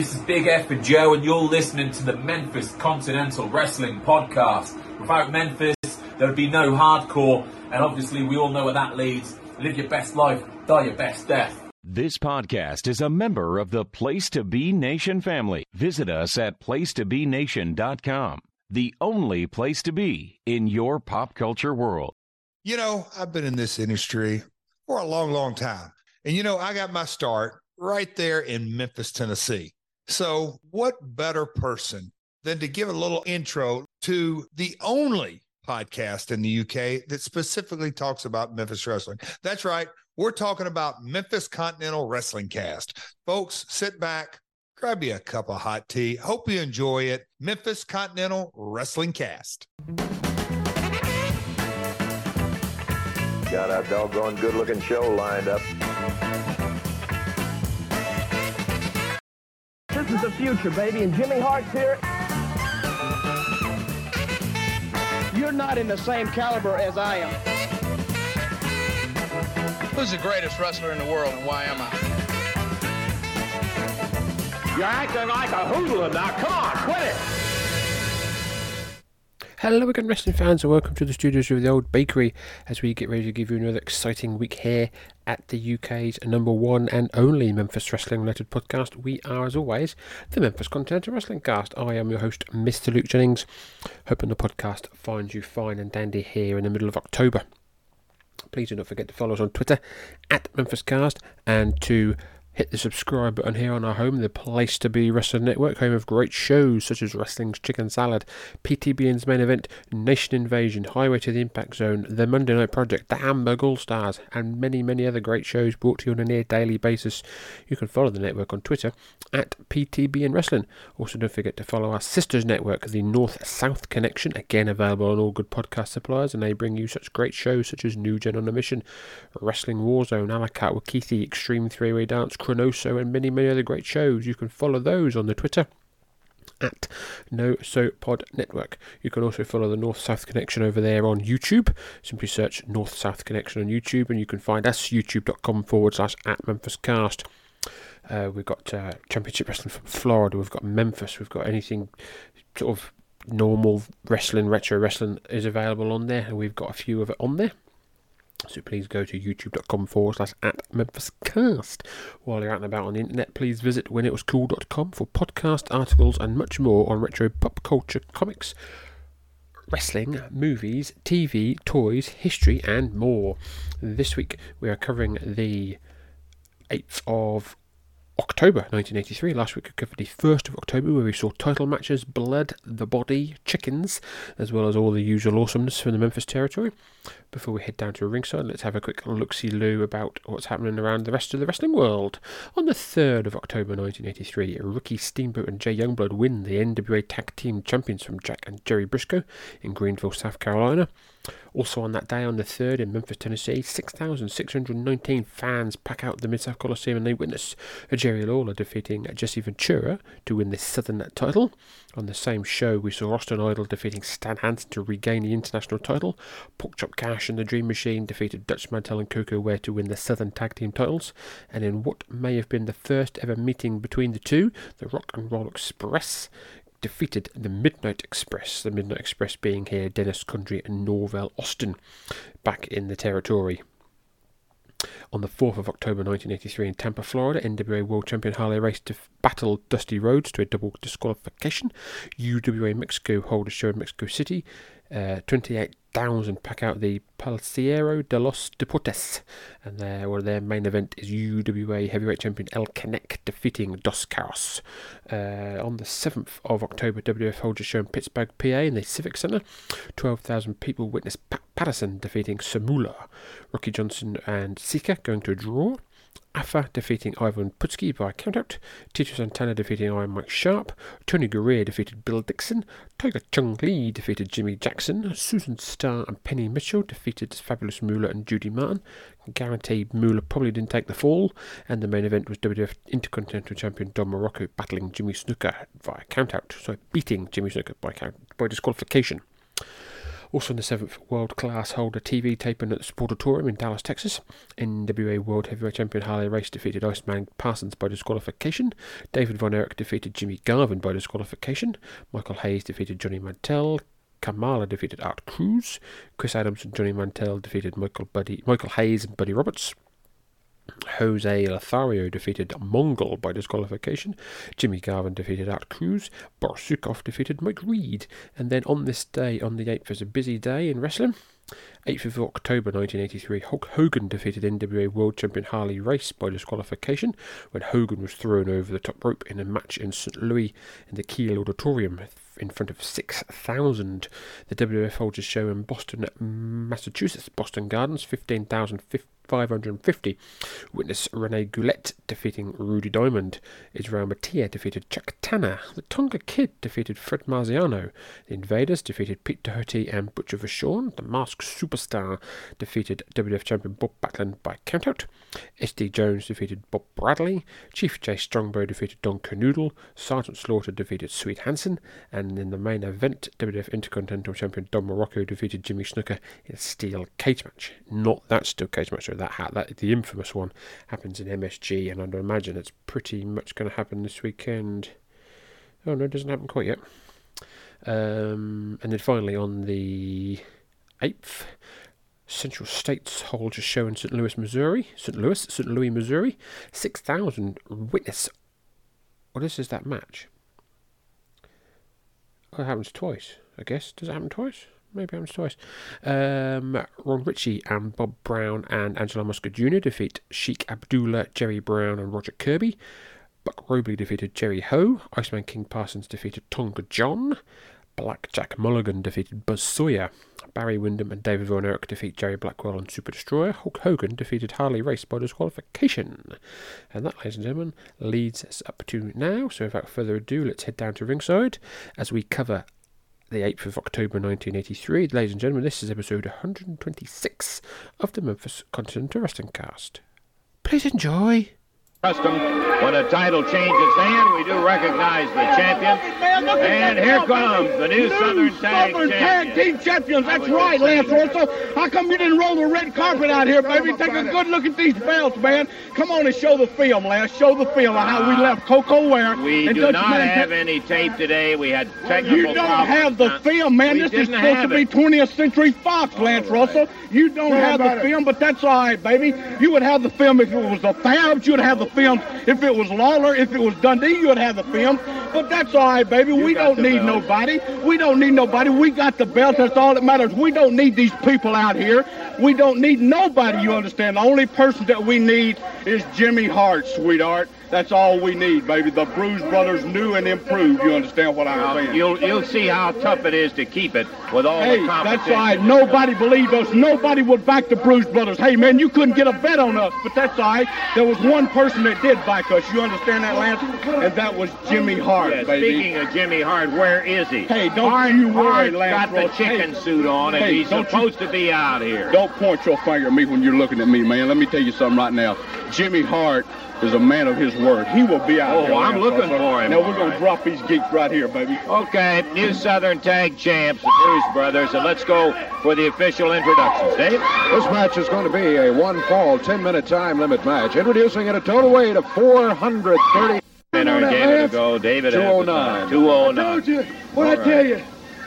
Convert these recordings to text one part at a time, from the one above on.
This is Big F and Joe, and you're listening to the Memphis Continental Wrestling Podcast. Without Memphis, there would be no hardcore, and obviously, we all know where that leads. Live your best life, die your best death. This podcast is a member of the Place to Be Nation family. Visit us at placetobenation.com, the only place to be in your pop culture world. You know, I've been in this industry for a long, long time. And, you know, I got my start right there in Memphis, Tennessee. So, what better person than to give a little intro to the only podcast in the UK that specifically talks about Memphis wrestling? That's right. We're talking about Memphis Continental Wrestling Cast. Folks, sit back, grab you a cup of hot tea. Hope you enjoy it. Memphis Continental Wrestling Cast. Got a doggone good looking show lined up. This is the future, baby, and Jimmy Hart's here. You're not in the same caliber as I am. Who's the greatest wrestler in the world and why am I? You're acting like a hoodlum now. Come on, quit it. Hello again, wrestling fans, and welcome to the studios of the Old Bakery as we get ready to give you another exciting week here at the UK's number one and only Memphis wrestling related podcast. We are, as always, the Memphis Continental Wrestling Cast. I am your host, Mr. Luke Jennings, hoping the podcast finds you fine and dandy here in the middle of October. Please do not forget to follow us on Twitter at MemphisCast and to hit the subscribe button here on our home, the place to be Wrestling Network, home of great shows such as Wrestling's Chicken Salad, PTBN's main event, Nation Invasion, Highway to the Impact Zone, The Monday Night Project, The Hamburg All Stars, and many, many other great shows brought to you on a near daily basis. You can follow the network on Twitter at PTBN Wrestling. Also, don't forget to follow our sisters network, the North South Connection, again available on all good podcast suppliers, and they bring you such great shows such as New Gen on a Mission, Wrestling Warzone, Alakat Wakithi, Extreme Three Way Dance, Chronoso, and many, many other great shows. You can follow those on the Twitter at No So Pod Network. You can also follow the North South Connection over there on YouTube. Simply search North South Connection on YouTube, and you can find us youtube.com forward slash at Memphis Cast. Uh, we've got uh, Championship Wrestling from Florida. We've got Memphis. We've got anything sort of normal wrestling, retro wrestling is available on there, and we've got a few of it on there. So please go to youtube.com forward slash at Memphis Cast. While you're out and about on the internet, please visit whenitwascool.com for podcast, articles, and much more on retro pop culture, comics, wrestling, movies, TV, toys, history, and more. This week we are covering the 8th of October 1983. Last week we covered the 1st of October where we saw title matches, blood, the body, chickens, as well as all the usual awesomeness from the Memphis territory. Before we head down to ringside, let's have a quick look see loo about what's happening around the rest of the wrestling world. On the 3rd of October 1983, Ricky Steamboat and Jay Youngblood win the NWA Tag Team Champions from Jack and Jerry Briscoe in Greenville, South Carolina. Also on that day, on the 3rd in Memphis, Tennessee, 6,619 fans pack out the Mid-South Coliseum and they witness Jerry Lawler defeating Jesse Ventura to win the Southern title. On the same show, we saw Austin Idol defeating Stan Hansen to regain the international title. Porkchop Cash and the Dream Machine defeated Dutch Mantell and Koko Ware to win the Southern Tag Team titles. And in what may have been the first ever meeting between the two, the Rock and Roll Express defeated the Midnight Express, the Midnight Express being here Dennis Condrey and Norvell Austin back in the territory. On the 4th of October 1983 in Tampa, Florida, NWA World Champion Harley Race battled Dusty Rhodes to a double disqualification. UWA Mexico hold a show in Mexico City. Uh, 28,000 pack out the Palacio de los Deportes, and their, well, their main event is UWA Heavyweight Champion El Canek defeating Dos Caras. Uh, on the 7th of October, WF holds a show in Pittsburgh, PA, in the Civic Center. 12,000 people witness Pat Patterson defeating Samula. Rocky Johnson and Sika going to a draw. Afa defeating Ivan Putski by countout, Tito Santana defeating Iron Mike Sharpe, Tony Garea defeated Bill Dixon, Tiger Chung Lee defeated Jimmy Jackson, Susan Starr and Penny Mitchell defeated Fabulous Moolah and Judy Martin. Guaranteed Moolah probably didn't take the fall, and the main event was WWF Intercontinental Champion Don Muraco battling Jimmy Snuka via countout, so beating Jimmy Snuka by count by disqualification. Also in the seventh world class holder TV taping at the Sportatorium in Dallas, Texas. NWA World Heavyweight Champion Harley Race defeated Iceman Parsons by disqualification. David Von Erich defeated Jimmy Garvin by disqualification. Michael Hayes defeated Johnny Mantell. Kamala defeated Art Cruz. Chris Adams and Johnny Mantell defeated Michael Buddy, Michael Hayes and Buddy Roberts. Jose Lothario defeated Mongol by disqualification. Jimmy Garvin defeated Art Cruz. Borsukov defeated Mike Reed. And then on this day, on the 8th, was a busy day in wrestling. 8th of October 1983, Hulk Hogan defeated NWA World Champion Harley Race by disqualification when Hogan was thrown over the top rope in a match in St. Louis in the Kiel Auditorium in front of 6,000. The WWF holds a show in Boston, Massachusetts, Boston Gardens, 15,550. Witness Rene Goulet defeating Rudy Diamond. Israel Mattia defeated Chuck Tanner. The Tonga Kid defeated Fred Marziano. The Invaders defeated Pete Doherty and Butcher Vachon. The Masked Superstar defeated WWF champion Bob Backlund by countout. SD Jones defeated Bob Bradley. Chief Jay Strongbow defeated Don Kernodle. Sergeant Slaughter defeated Swede Hanson. And in the main event, WWF Intercontinental Champion Don Muraco defeated Jimmy Snuka in a steel cage match. Not that steel cage match, so that, hat that the infamous one happens in MSG, and I'd imagine it's pretty much going to happen this weekend. Oh no, it doesn't happen quite yet. Um, and then finally on the 8th, Central States holds a show in St. Louis, Missouri. St. Louis, St. Louis, Missouri. 6,000 witness. What is, is that match? Oh, it happens twice, I guess. Does it happen twice? Maybe happens twice. Um, Ron Ritchie and Bob Brown and Angelo Mosca Jr. defeat Sheik Abdullah, Jerry Brown, and Roger Kirby. Buck Robley defeated Jerry Ho. Iceman King Parsons defeated Tonga John. Black Jack Mulligan defeated Buzz Sawyer. Barry Windham and David Von Erich defeat Jerry Blackwell and Super Destroyer. Hulk Hogan defeated Harley Race by disqualification. And that, ladies and gentlemen, leads us up to now. So without further ado, let's head down to ringside as we cover the 8th of October 1983. Ladies and gentlemen, this is episode 126 of the Memphis Continental Wrestling Cast. Please enjoy. Custom, when a title changes hand, we do recognize the champion. And here comes the new Southern Tag Southern Champion. Tag Team Champions. That's right, Lance Russell. How come you didn't roll the red carpet out here, baby? Take a good look at these belts, man. Come on and show the film, Lance. Show the film of how we ah. left Koko Ware. We do not Man have any tape today. We had technical You don't problems. have the film, man. we This is supposed to be 20th Century Fox, Lance All right. Russell. You don't have the film, but that's all right, baby. You would have the film if it was the Fabs. You'd have the film if it was Lawler. If it was Dundee, you'd have the film. But that's all right, baby. we don't need belt. nobody. We don't need nobody. We got the belt. That's all that matters. We don't need these people out here. We don't need nobody, you understand. The only person that we need is Jimmy Hart, sweetheart. That's all we need, baby. The Bruise Brothers new and improved. You understand what I'm saying? you'll you'll see how tough it is to keep it with all Hey, the that's competition. right. Nobody believed us. Nobody would back the Bruise Brothers. Hey, man, you couldn't get a bet on us, but that's all right. There was one person that did back us. You understand that, Lance? And that was Jimmy Hart, Yeah, baby. speaking of Jimmy Hart, where is he? Hey, don't Hart, you worry, Hart's Lance got the chicken Hey. suit on, and Hey, he's don't you- supposed to be out here. Don't point your finger at me when you're looking at me, man. Let me tell you something right now. Jimmy Hart is a man of his word. He will be out Oh, here. I'm looking Russell. for him, Now we're gonna drop these geeks right here, baby. Okay, new Southern Tag Champs, the Bruise Brothers, and let's go for the official introductions. Dave? This match is going to be a one fall, 10 minute time limit match. Introducing at a total weight of 430. Winner on oh that, gave it a Lance. go. David has the 209. time. 209. Told you. What'd I All tell right. you?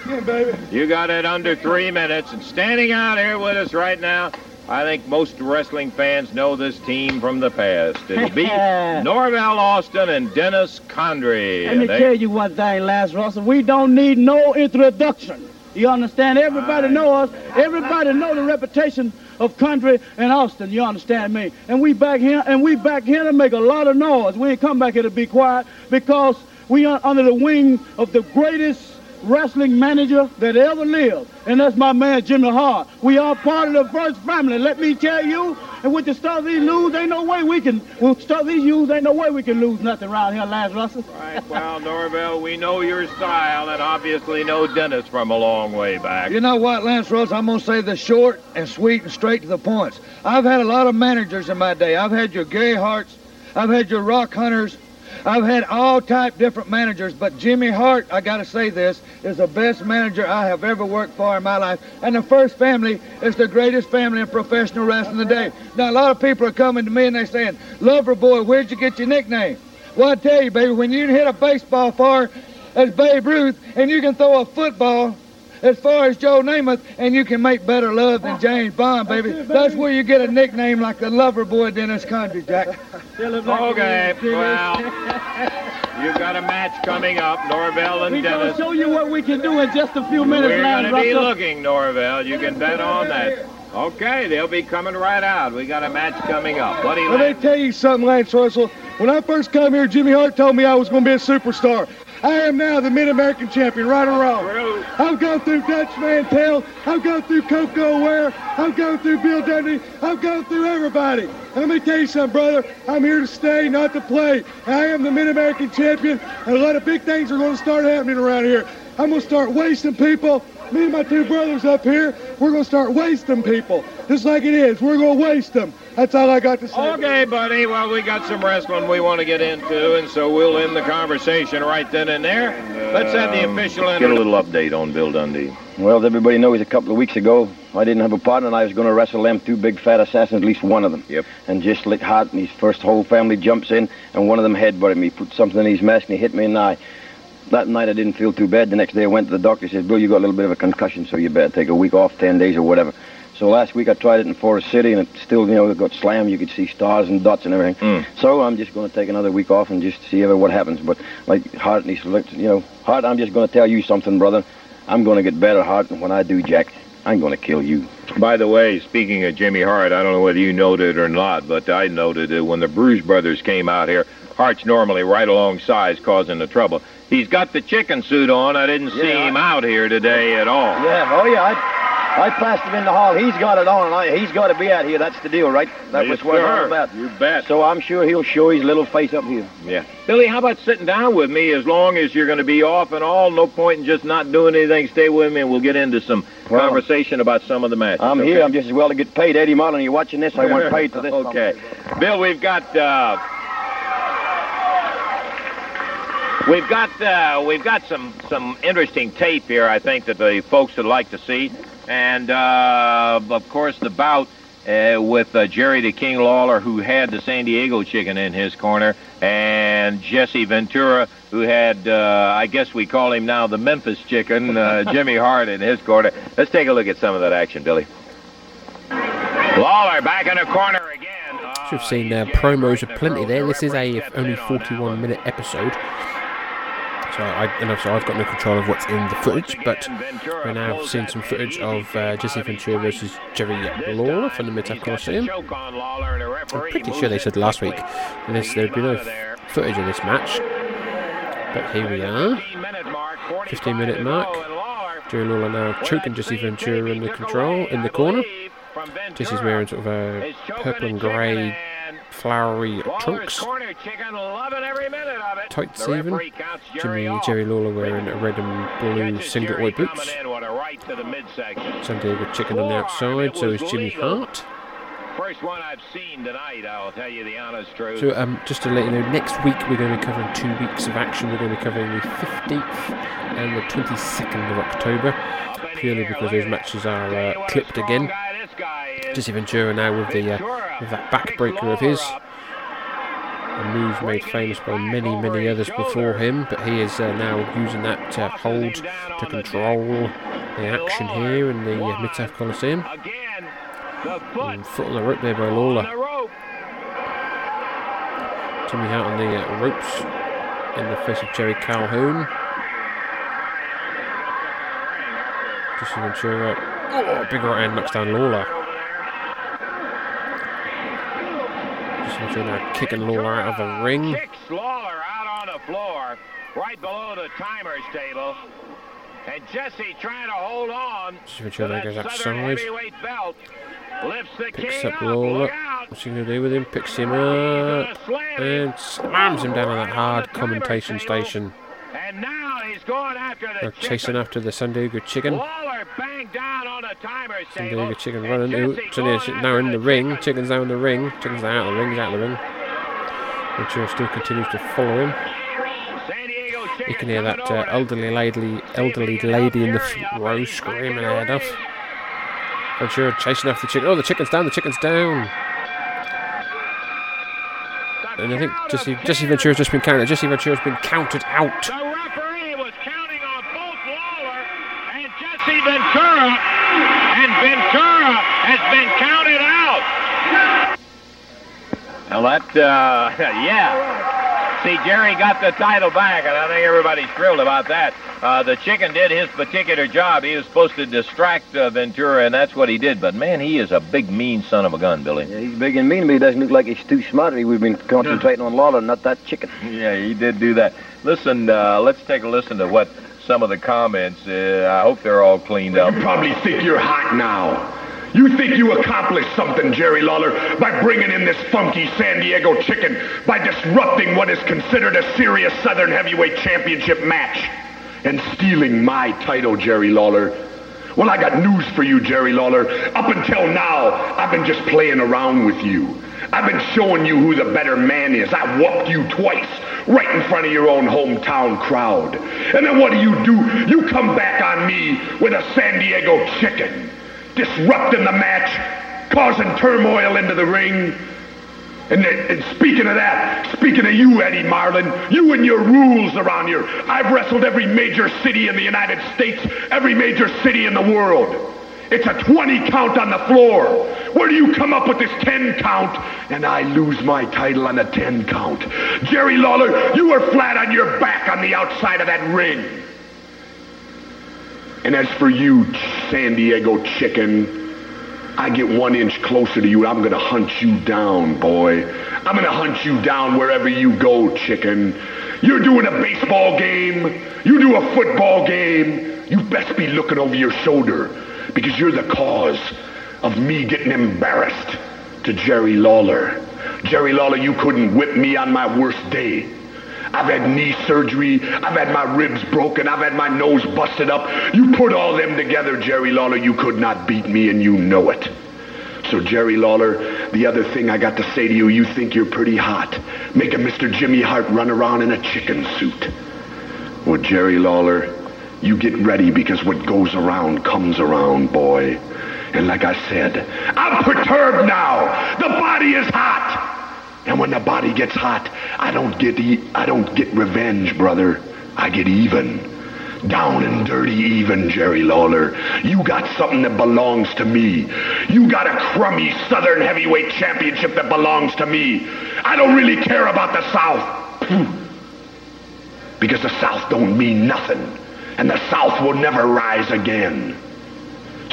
Yeah, baby. You got it under three minutes, and standing out here with us right now, I think most wrestling fans know this team from the past. It'll be Norvell Austin and Dennis Condrey. Let me they- tell you one thing, Lance Russell. We don't need no introduction. You understand? Everybody I- know us. Everybody know the reputation of Condrey and Austin. You understand me? And we back here, and we back here to make a lot of noise. We ain't come back here to be quiet because we are under the wing of the greatest wrestling manager that ever lived, and that's my man Jimmy Hart. We are part of the first family. Let me tell you. And with the stuff these lose, ain't no way we can. With stuff these use, ain't no way we can lose nothing around here, Lance Russell. Right, well, Norvell, we know your style and obviously know Dennis from a long way back. You know what, Lance Rose? I'm going to say the short and sweet and straight to the points. I've had a lot of managers in my day. I've had your Gary Harts. I've had your Rock Hunters. I've had all type different managers, but Jimmy Hart, I got to say this, is the best manager I have ever worked for in my life. And the first family is the greatest family in professional wrestling today. Now, a lot of people are coming to me and they're saying, Lover Boy, where'd you get your nickname? Well, I tell you, baby, when you hit a baseball far as Babe Ruth and you can throw a football as far as Joe Namath, and you can make better love than James Bond, baby. That's where you get a nickname like the lover boy Dennis Condrey, Jack. Okay, well, you've got a match coming up, Norvell and Dennis. We're going Dennis. to show you what we can do in just a few minutes, We're Lance going to be looking, Norvell. You can bet on that. Okay, they'll be coming right out. We got a match coming up. What do Buddy Let me tell you something, Lance Russell. When I first came here, Jimmy Hart told me I was going to be a superstar. I am now the Mid-American champion, right or wrong. I've gone through Dutch Mantell. I've gone through Koko Ware. I've gone through Bill Dundee. I've gone through everybody. And let me tell you something, brother. I'm here to stay, not to play. I am the Mid-American champion, and a lot of big things are going to start happening around here. I'm going to start wasting people. Me and my two brothers up here, we're going to start wasting people. Just like it is. We're going to waste them. That's all I got to say. Okay, buddy. Well, we got some wrestling we want to get into, and so we'll end the conversation right then and there. Let's have the um, official Get a little update on Bill Dundee. Well, as everybody knows, a couple of weeks ago, I didn't have a partner, and I was going to wrestle them two big fat assassins, at least one of them. Yep. And just like hot, and his first whole family jumps in, and one of them headbutted me, put something in his mask, and he hit me in the eye. That night I didn't feel too bad. The next day I went to the doctor. He says, Bill, you got a little bit of a concussion, so you better take a week off, 10 days or whatever. So last week I tried it in Forest City, and it still, you know, it got slammed. You could see stars and dots and everything. Mm. So I'm just going to take another week off and just see what happens. But like Hart, and he's, you know, Hart, I'm just going to tell you something, brother. I'm going to get better, Hart, and when I do, Jack, I'm going to kill you. By the way, speaking of Jimmy Hart, I don't know whether you noted or not, but I noted that when the Bruise Brothers came out here, Hart's normally right alongside, causing the trouble. He's got the chicken suit on. I didn't see Yeah, I- him out here today at all. Yeah, oh yeah, I, I passed him in the hall. He's got it on, and I, he's got to be out here. That's the deal, right? That Yes, was what sir. all about. You bet. So I'm sure he'll show his little face up here. Yeah. Billy, how about sitting down with me as long as you're going to be off and all? No point in just not doing anything. Stay with me and we'll get into some Well, conversation about some of the matches. I'm okay? here. I'm just as well to get paid. Eddie Marlin, you're watching this? I want paid for this. okay. Bill, we've got uh, we've got uh, we've got some some interesting tape here. I think that the folks would like to see, and uh, of course the bout. Uh, with uh, Jerry the King Lawler, who had the San Diego chicken in his corner, and Jesse Ventura, who had, uh, I guess we call him now the Memphis chicken, uh, Jimmy Hart in his corner. Let's take a look at some of that action, Billy. Lawler back in the corner again. As you've seen, uh, promos are plenty there. This is a only 41 minute episode. So I, and obviously I've got no control of what's in the footage, but we're now seeing some footage of uh, Jesse Ventura versus Jerry Lawler from the Midtown Coliseum. I'm pretty sure they said last week this, there'd be no f- footage of this match, but here we are. 15 minute mark. Jerry Lawler now choking Jesse Ventura in the control in the corner. Jesse's wearing sort of a purple and grey flowery trunks. Tights even. Jimmy Jerry Lawler wearing a red and blue singlet white boots. San Diego chicken on the outside, so is Jimmy Hart. First one I've seen tonight, I'll tell you the honest truth. So um, just to let you know, next week we're going to be covering two weeks of action. We're going to be covering the 15th and the 22nd of October, purely because those matches are uh, clipped again. Jesse Ventura now with the uh, with that backbreaker of his, a move made famous by many many others before him, but he is uh, now using that uh, hold to control the action here in the uh, Mid South Coliseum. And foot on the rope there by Lawler. Jimmy out on the uh, ropes in the face of Jerry Calhoun. Jesse Ventura, oh, big right hand knocks down Lawler. Jesse Ventura now kicking Lawler out of the ring. Kicks Lawler out on the floor, right below the timer's table. And Jesse trying to hold on. To now goes that Southern outside. belt. Lifts the Picks up. Lawler. What's he going to do with him? Picks him up and slams him down on that hard commentation station. And now he's going after the chasing after the San Diego chicken. Lawler banged down on the timer's San table. Diego chicken running. Ooh, Diego now in the ring. Chicken's now in the ring. Chicken's out of the ring. He's out of the ring. Ventura still continues to follow him. You can hear that uh, elderly lady, elderly lady in the row screaming her head off. Ventura chasing after the chicken. Oh, the chicken's down. The chicken's down. And I think Jesse, Jesse Ventura's just been counted. Jesse Ventura's been counted out. The referee was counting on both Lawler and Jesse Ventura, and Ventura has been counted out. Well, that, uh, yeah. See, Jerry got the title back, and I think everybody's thrilled about that. Uh, the chicken did his particular job. He was supposed to distract uh, Ventura, and that's what he did. But, man, he is a big, mean son of a gun, Billy. Yeah, he's big and mean, but he doesn't look like he's too smart. We've been concentrating on Lawler, not that chicken. Yeah, he did do that. Listen, uh, let's take a listen to what some of the comments. Uh, I hope they're all cleaned up. You probably think you're hot now. You think you accomplished something, Jerry Lawler, by bringing in this funky San Diego chicken, by disrupting what is considered a serious Southern Heavyweight Championship match, and stealing my title, Jerry Lawler. Well, I got news for you, Jerry Lawler. Up until now, I've been just playing around with you. I've been showing you who the better man is. I whooped you twice, right in front of your own hometown crowd. And then what do you do? You come back on me with a San Diego chicken disrupting the match, causing turmoil into the ring. And, and, speaking of that, speaking of you, Eddie Marlin, you and your rules around here. I've wrestled every major city in the United States, every major city in the world. It's a 20 count on the floor. Where do you come up with this 10 count? And I lose my title on a 10 count. Jerry Lawler, you were flat on your back on the outside of that ring. And as for you, San Diego chicken, I get one inch closer to you, and I'm gonna hunt you down, boy. I'm gonna hunt you down wherever you go, chicken. You're doing a baseball game, you do a football game, you best be looking over your shoulder because you're the cause of me getting embarrassed to Jerry Lawler. Jerry Lawler, you couldn't whip me on my worst day. I've had knee surgery. I've had my ribs broken. I've had my nose busted up. You put all them together, Jerry Lawler, you could not beat me, and you know it. So, Jerry Lawler, the other thing I got to say to you, you think you're pretty hot. Making Mr. Jimmy Hart run around in a chicken suit. Well, Jerry Lawler, you get ready because what goes around comes around, boy. And like I said, I'm perturbed now. The body is hot. And when the body gets hot, I don't get e- I don't get revenge, brother. I get even. Down and dirty even, Jerry Lawler. You got something that belongs to me. You got a crummy Southern Heavyweight Championship that belongs to me. I don't really care about the South. because the South don't mean nothing. And the South will never rise again.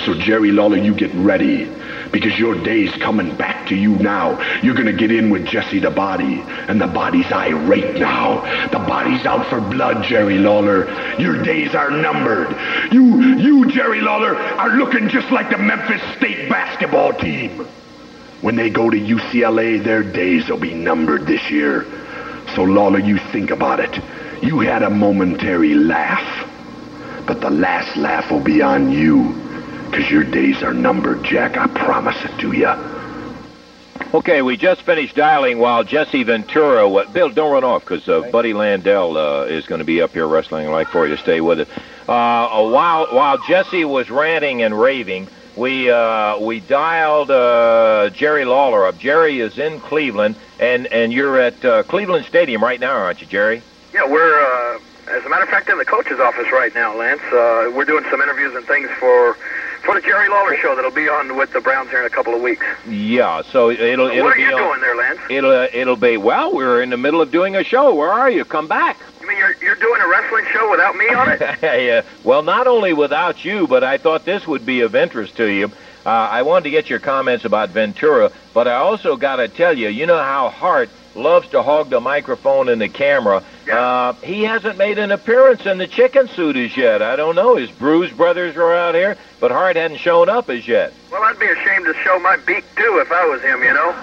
So, Jerry Lawler, you get ready because your day's coming back to you now. You're going to get in with Jesse the Body, and the body's irate now. The body's out for blood, Jerry Lawler. Your days are numbered. You, you, Jerry Lawler, are looking just like the Memphis State basketball team. When they go to UCLA, their days will be numbered this year. So, Lawler, you think about it. You had a momentary laugh, but the last laugh will be on you. Because your days are numbered, Jack. I promise it to you. Okay, we just finished dialing while Jesse Ventura. What, Bill, don't run off because uh, Buddy Landel uh, is going to be up here wrestling. like for you to stay with us. Uh, while while Jesse was ranting and raving, we uh, we dialed uh, Jerry Lawler up. Jerry is in Cleveland, and and you're at uh, Cleveland Stadium right now, aren't you, Jerry? Yeah, we're uh, as a matter of fact in the coach's office right now, Lance. Uh, we're doing some interviews and things for for the Jerry Lawler show that'll be on with the Browns here in a couple of weeks. Yeah, so it'll it'll what are be you doing there, Lance? It'll uh, it'll be well. We're in the middle of doing a show. Where are you? Come back. You mean you're you're doing a wrestling show without me on it? yeah. Well, not only without you, but I thought this would be of interest to you. Uh, I wanted to get your comments about Ventura, but I also got to tell you, you know how Hart loves to hog the microphone and the camera. Uh, he hasn't made an appearance in the chicken suit as yet. I don't know. His Bruise brothers are out here, but Hart hadn't shown up as yet. Well, I'd be ashamed to show my beak too if I was him, you know.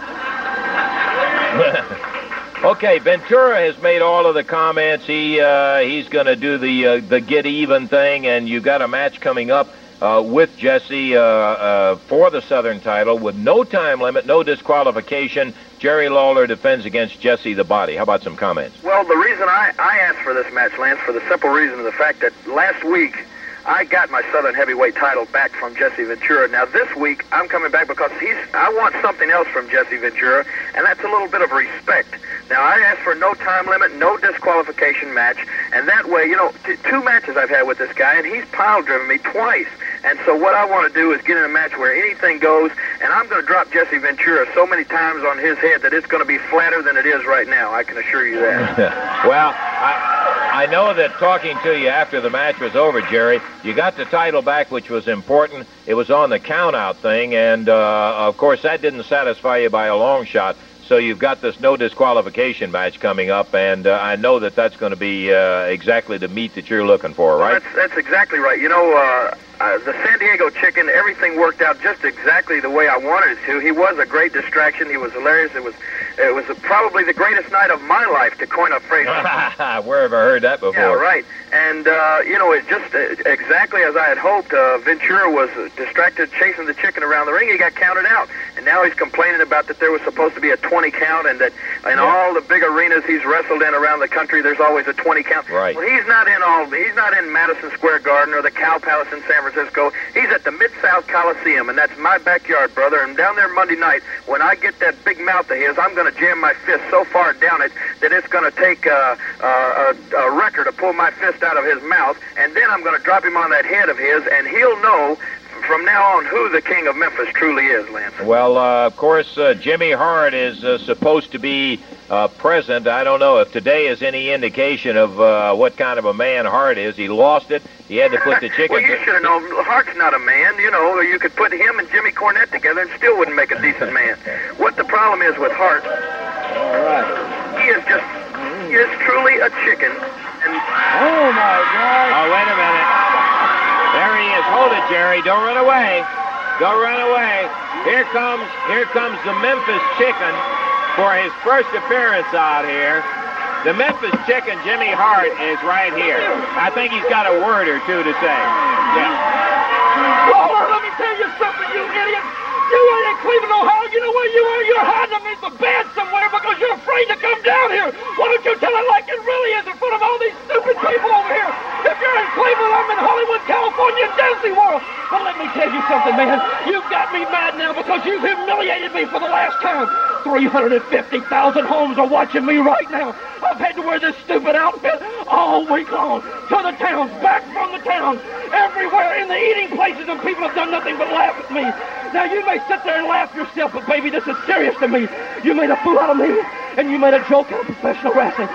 okay, Ventura has made all of the comments. He uh, he's going to do the uh, the get even thing, and you've got a match coming up. Uh, with Jesse uh, uh, for the Southern title with no time limit, no disqualification. Jerry Lawler defends against Jesse the Body. How about some comments? Well, the reason I, I asked for this match, Lance, for the simple reason of the fact that last week I got my Southern Heavyweight title back from Jesse Ventura. Now this week I'm coming back because he's I want something else from Jesse Ventura, and that's a little bit of respect. Now I asked for no time limit, no disqualification match, and that way, you know, t- two matches I've had with this guy, and he's pile driven me twice. And so what I want to do is get in a match where anything goes, and I'm going to drop Jesse Ventura so many times on his head that it's going to be flatter than it is right now. I can assure you that. well, I, I know that talking to you after the match was over, Jerry, you got the title back, which was important. It was on the countout thing, and uh, of course that didn't satisfy you by a long shot. So you've got this no disqualification match coming up, and uh, I know that that's going to be uh, exactly the meat that you're looking for, right? That's, that's exactly right. You know, uh, uh, the San Diego Chicken, everything worked out just exactly the way I wanted it to. He was a great distraction. He was hilarious. It was, it was probably the greatest night of my life, to coin a phrase. Where have I heard that before? Yeah, right. And uh, you know, it just uh, exactly as I had hoped. Uh, Ventura was distracted chasing the chicken around the ring. He got counted out, and now he's complaining about that there was supposed to be a 20 count, and that in Yeah. all the big arenas he's wrestled in around the country, there's always a 20 count. Right. Well, he's not in all. He's not in Madison Square Garden or the Cow Palace in San Francisco. He's at the Mid South Coliseum, and that's my backyard, brother. And down there Monday night, when I get that big mouth of his, I'm going to jam my fist so far down it that it's going to take uh, uh, a, a wrecker to pull my fist out of his mouth, and then I'm going to drop him on that head of his, and he'll know from now on who the king of Memphis truly is, Lance. Well, uh, of course, uh, Jimmy Hart is uh, supposed to be uh, present. I don't know if today is any indication of uh, what kind of a man Hart is. He lost it. He had to put the chicken. well, you should have known. Hart's not a man, you know. You could put him and Jimmy Cornette together and still wouldn't make a decent man. What the problem is with Hart? All right. He is just, he is truly a chicken. And Oh my God! Oh, wait a minute. There he is. Hold it, Jerry. Don't run away. Don't run away. Here comes, here comes the Memphis Chicken for his first appearance out here. The Memphis Chicken, Jimmy Hart, is right here. I think he's got a word or two to say. Yeah. Lawler, let me tell you something, you idiot. You ain't in Cleveland, Ohio. You know where you are? You're hiding underneath the bed somewhere because you're afraid to come down here. Why don't you tell it like it really is in front of all these stupid people over here? If you're in Cleveland, I'm in Hollywood, California, Disney World. But let me tell you something, man. You've got me mad now because you've humiliated me for the last time. 350,000 homes are watching me right now. I've had to wear this stupid outfit all week long. To the towns, back from the towns, everywhere in the eating places, and people have done nothing but laugh at me. Now, you may sit there and laugh yourself, but baby, this is serious to me. You made a fool out of me, and you made a joke out of professional wrestling.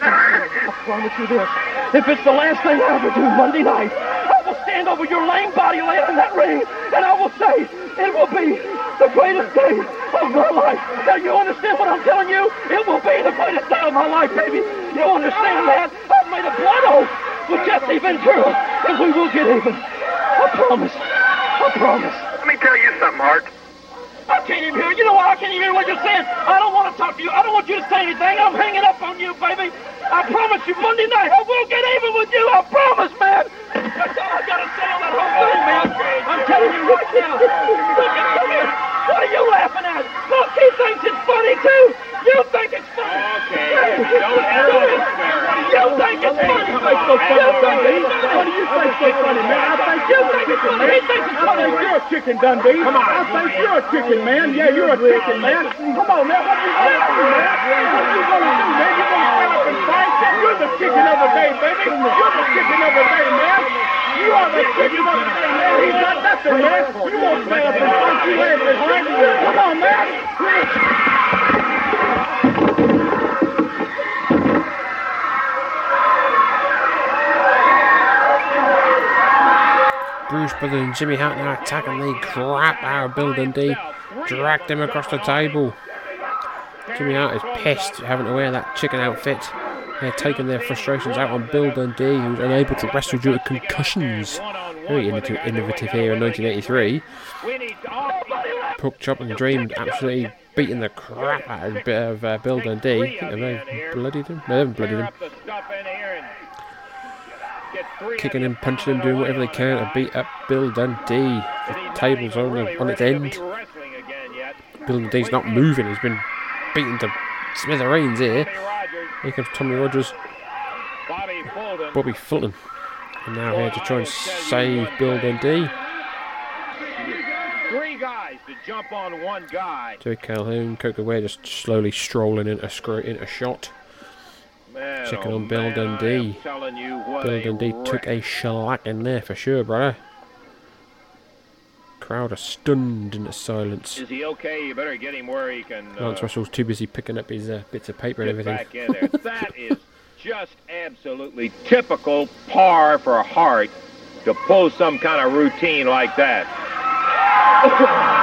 I promise you this. If it's the last thing I ever do Monday night, I will stand over your lame body laying in that ring, and I will say it will be the greatest day of my life. Now, you understand what I'm telling you? It will be the greatest day of my life, baby. You understand that? I've made a blood oath with Jesse Ventura, and we will get even. I promise. I promise. let me tell you something, Hart. I can't even hear. You know what? I can't even hear what you're saying. I don't want to talk to you. I don't want you to say anything. I'm hanging up on you, baby. I promise you, Monday night I will get even with you. I promise, man. That's all I gotta say on that whole thing, man. I'm telling you right now. Look come here. What are you laughing at? Look, he thinks it's funny too. You think it's funny. Okay. Don't ever swear. You think it's funny. You think so funny, Dundee. What do you think so funny, man? I think you think it's funny. He thinks it's funny. You're a chicken, Dundee. Come on. I think you're a chicken, man. Yeah, you're a chicken, man. Come on, man. What are you gonna do, man? What you gonna do, man? You gonna stand up and fight? You're the chicken of the day, baby. You're the chicken of the day, man. You are the chicken of the day, man. He's not nothing, man. You won't stand up and fight. You ain't been hard. Come on, man. Bruise Brothers and Jimmy Hart now attacking the crap out of Bill Dundee. Dragged him across the table. Jimmy Hart is pissed having to wear that chicken outfit. They're taking their frustrations out on Bill Dundee, who's unable to wrestle due to concussions. Very innovative here in 1983. Porkchop and Dream absolutely beating the crap out of, uh, Bill Dundee. I think they bloodied him. No, they haven't bloodied him. Kicking him, punching him, doing whatever they can to beat up Bill Dundee. The table's on, on its end. Bill Dundee's not moving. He's been beaten to smithereens here. Here comes Tommy Rogers. Bobby Fulton. And now here to try and save Bill Dundee. Guys to jump on one guy. Joe Calhoun, Koko Ware just slowly strolling into, screw, into shot. Man, Checking oh on Bill man, Dundee. Bill Dundee took a wreck. in there for sure, brother. Crowd are stunned into silence. Is he okay? You better get him where he can uh, Lance Russell's too busy picking up his uh, bits of paper and everything. back in there. that is just absolutely typical par for Hart to pull some kind of routine like that.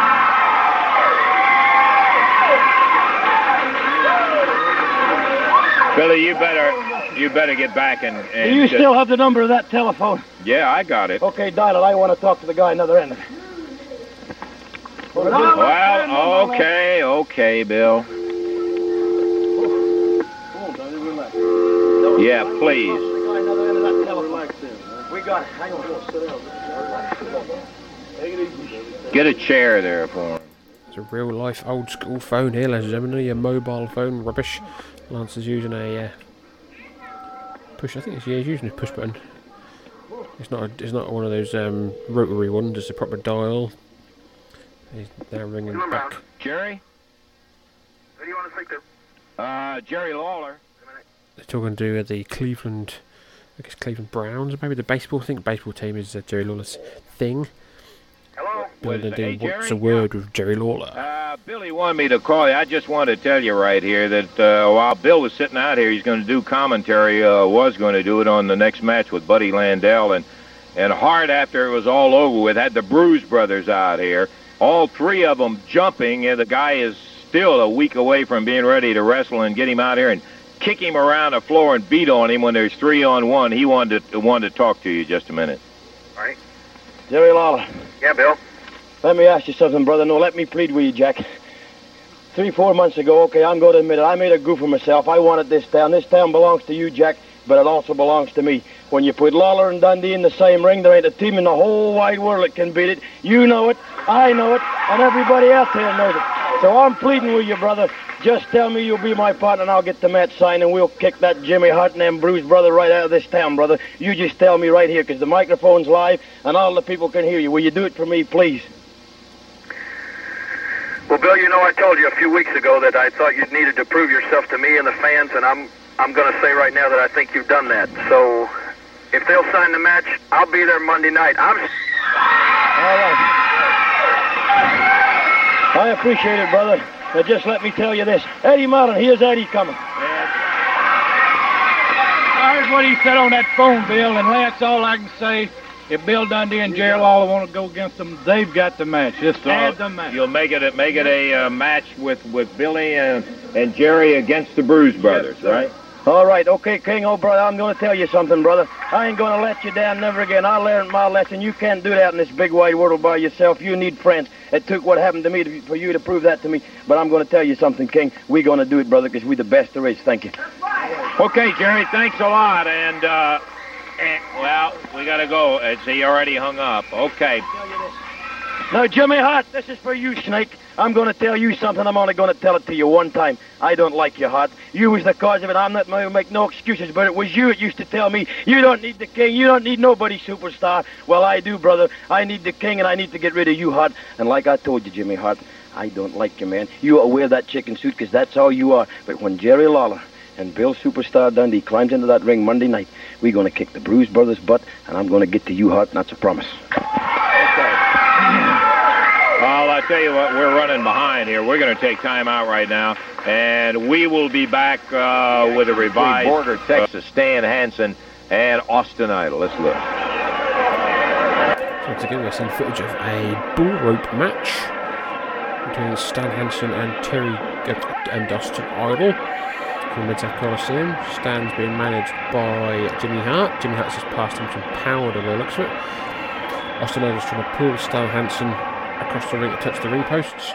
Billy, you better you better get back and, and Do you just- still have the number of that telephone? Yeah, I got it. Okay, dial it. I want to talk to the guy another end of it. Well, okay, okay, Bill. Yeah, please. We got it. Hang on. Get a chair there for him. It's a real life old school phone here, ladies and gentlemen. Your mobile phone rubbish. Lance is using a uh, push. I think it's, yeah, he's using a push button. It's not. A, it's not one of those um, rotary ones. It's a proper dial. He's now ringing back. Jerry? Who do you want to speak to? Uh, Jerry Lawler. They're talking to uh, the Cleveland. I guess Cleveland Browns, maybe the baseball. I think baseball team is uh, Jerry Lawler's thing. Hello. Bill Dundee hey, wants Jerry? a word with Jerry Lawler. Uh, Billy wanted me to call you. I just wanted to tell you right here that uh, while Bill was sitting out here, he's going to do commentary. Uh, was going to do it on the next match with Buddy Landel and and Hart after it was all over with had the Bruise brothers out here. All three of them jumping, and the guy is still a week away from being ready to wrestle and get him out here and kick him around the floor and beat on him when there's three on one. He wanted to wanted to talk to you just a minute. All right. Jerry Lawler, Yeah, Bill. let me ask you something, brother. No, let me plead with you, Jack. Three, four months ago, okay, I'm going to admit it. I made a goof of myself. I wanted this town. This town belongs to you, Jack, but it also belongs to me. When you put Lawler and Dundee in the same ring, there ain't a team in the whole wide world that can beat it. You know it, I know it, and everybody else here knows it. So I'm pleading with you, brother. Just tell me you'll be my partner, and I'll get the match signed, and we'll kick that Jimmy Hart and them Bruise brother right out of this town, brother. You just tell me right here, 'cause the microphone's live, and all the people can hear you. Will you do it for me, please? Well, Bill, you know I told you a few weeks ago that I thought you needed to prove yourself to me and the fans, and I'm I'm going to say right now that I think you've done that. So, if they'll sign the match, I'll be there Monday night. I'm. All right. I appreciate it, brother. Now just let me tell you this. Eddie Marlin, here's Eddie coming. I heard what he said on that phone, Bill, and that's all I can say. If Bill Dundee and Jerry Lawler want to go against them, they've got the match. Just So add the match. You'll make it a, make it a uh, match with, with Billy and, and Jerry against the Bruise brothers, right? All right, okay, King, old brother, I'm going to tell you something, brother. I ain't going to let you down never again. I learned my lesson. You can't do that in this big wide world by yourself. You need friends. It took what happened to me to, for you to prove that to me. But I'm going to tell you something, King. We're going to do it, brother, because we're the best there is. Thank you. Okay, Jerry, thanks a lot. And, uh, eh, well, we got to go. It's, he already hung up. Okay. Now, Jimmy Hart, this is for you, Snake. I'm going to tell you something. I'm only going to tell it to you one time. I don't like you, Hart. You was the cause of it. I'm not going to make no excuses, but it was you that used to tell me, you don't need the king. You don't need nobody superstar. Well, I do, brother. I need the king, and I need to get rid of you, Hart. And like I told you, Jimmy Hart, I don't like you, man. You to wear that chicken suit because that's all you are. But when Jerry Lawler and Bill Superstar Dundee climbs into that ring Monday night, we're going to kick the Bruise Brothers' butt, and I'm going to get to you, Hart, and that's a promise. Well, I tell you what, we're running behind here. We're going to take time out right now, and we will be back uh, with a revised Border, Texas Stan Hansen and Austin Idol. Let's look. So once again, we're seeing footage of a bull rope match between Stan Hansen and Terry uh, and Austin Idol from Mid-South Coliseum. Stan's being managed by Jimmy Hart. Jimmy Hart's just passed him some powder by the looks of it. Austin Idol's trying to pull Stan Hansen across the ring to touch the ring posts.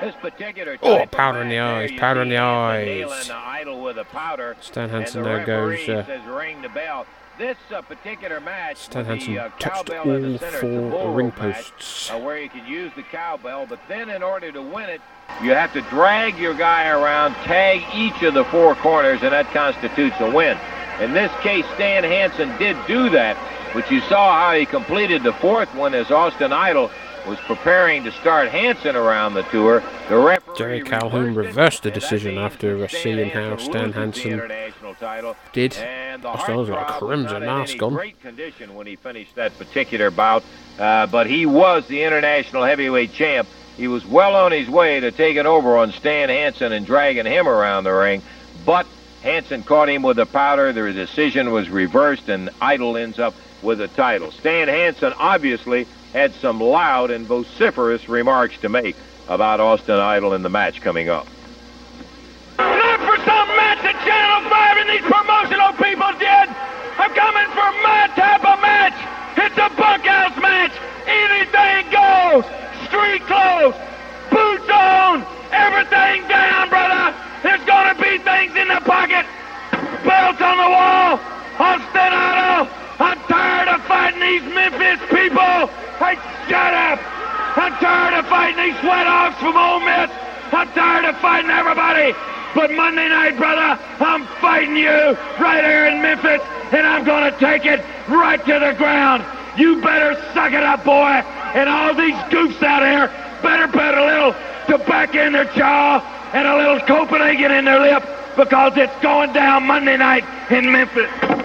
This particular Oh, powder in the eyes, powder in the eyes. the idol with a powder, Stan Hansen the there goes. Uh, says ring the bell. This uh, particular match, Stan Hansen the, uh, touched the all a four ring rope match, posts. uh, where you can use the cowbell, but then in order to win it, you have to drag your guy around, tag each of the four corners, and that constitutes a win. In this case, Stan Hansen did do that, but you saw how he completed the fourth one as Austin Idol was preparing to start Hansen around the tour. The referee Jerry Calhoun reversed the decision after seeing how Stan Hansen did. Austin Idol's got a crimson mask on. great condition when he finished that particular bout, uh, but he was the international heavyweight champ. He was well on his way to taking over on Stan Hansen and dragging him around the ring, but Hansen caught him with the powder. The decision was reversed, and Idol ends up with the title. Stan Hansen obviously had some loud and vociferous remarks to make about Austin Idol in the match coming up. Not for some match that Channel 5 and these promotional people did. I'm coming for my type of match. It's a bunkhouse match. Anything goes. Street clothes. Boots on. Everything down, brother. There's gonna be things in the pocket. Belts on the wall. Austin Idol. I'm tired of fighting these Memphis people. Hey, shut up. I'm tired of fighting these sweat hogs from Ole Miss. I'm tired of fighting everybody. But Monday night, brother, I'm fighting you right here in Memphis, and I'm going to take it right to the ground. You better suck it up, boy. And all these goofs out here better put a little tobacco in their jaw and a little Copenhagen in their lip because it's going down Monday night in Memphis.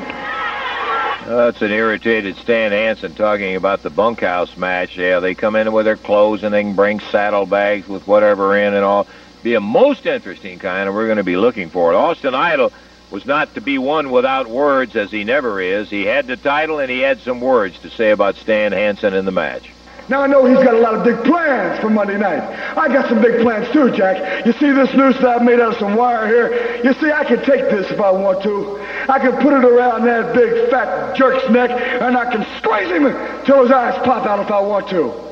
That's an irritated Stan Hansen talking about the bunkhouse match. Yeah, they come in with their clothes and they can bring saddlebags with whatever in and all. Be a most interesting kind, and we're going to be looking for it. Austin Idol was not to be one without words, as he never is. He had the title and he had some words to say about Stan Hansen in the match. Now I know he's got a lot of big plans for Monday night. I got some big plans too, Jack. You see this noose that I've made out of some wire here? You see, I can take this if I want to. I can put it around that big fat jerk's neck and I can squeeze him till his eyes pop out if I want to.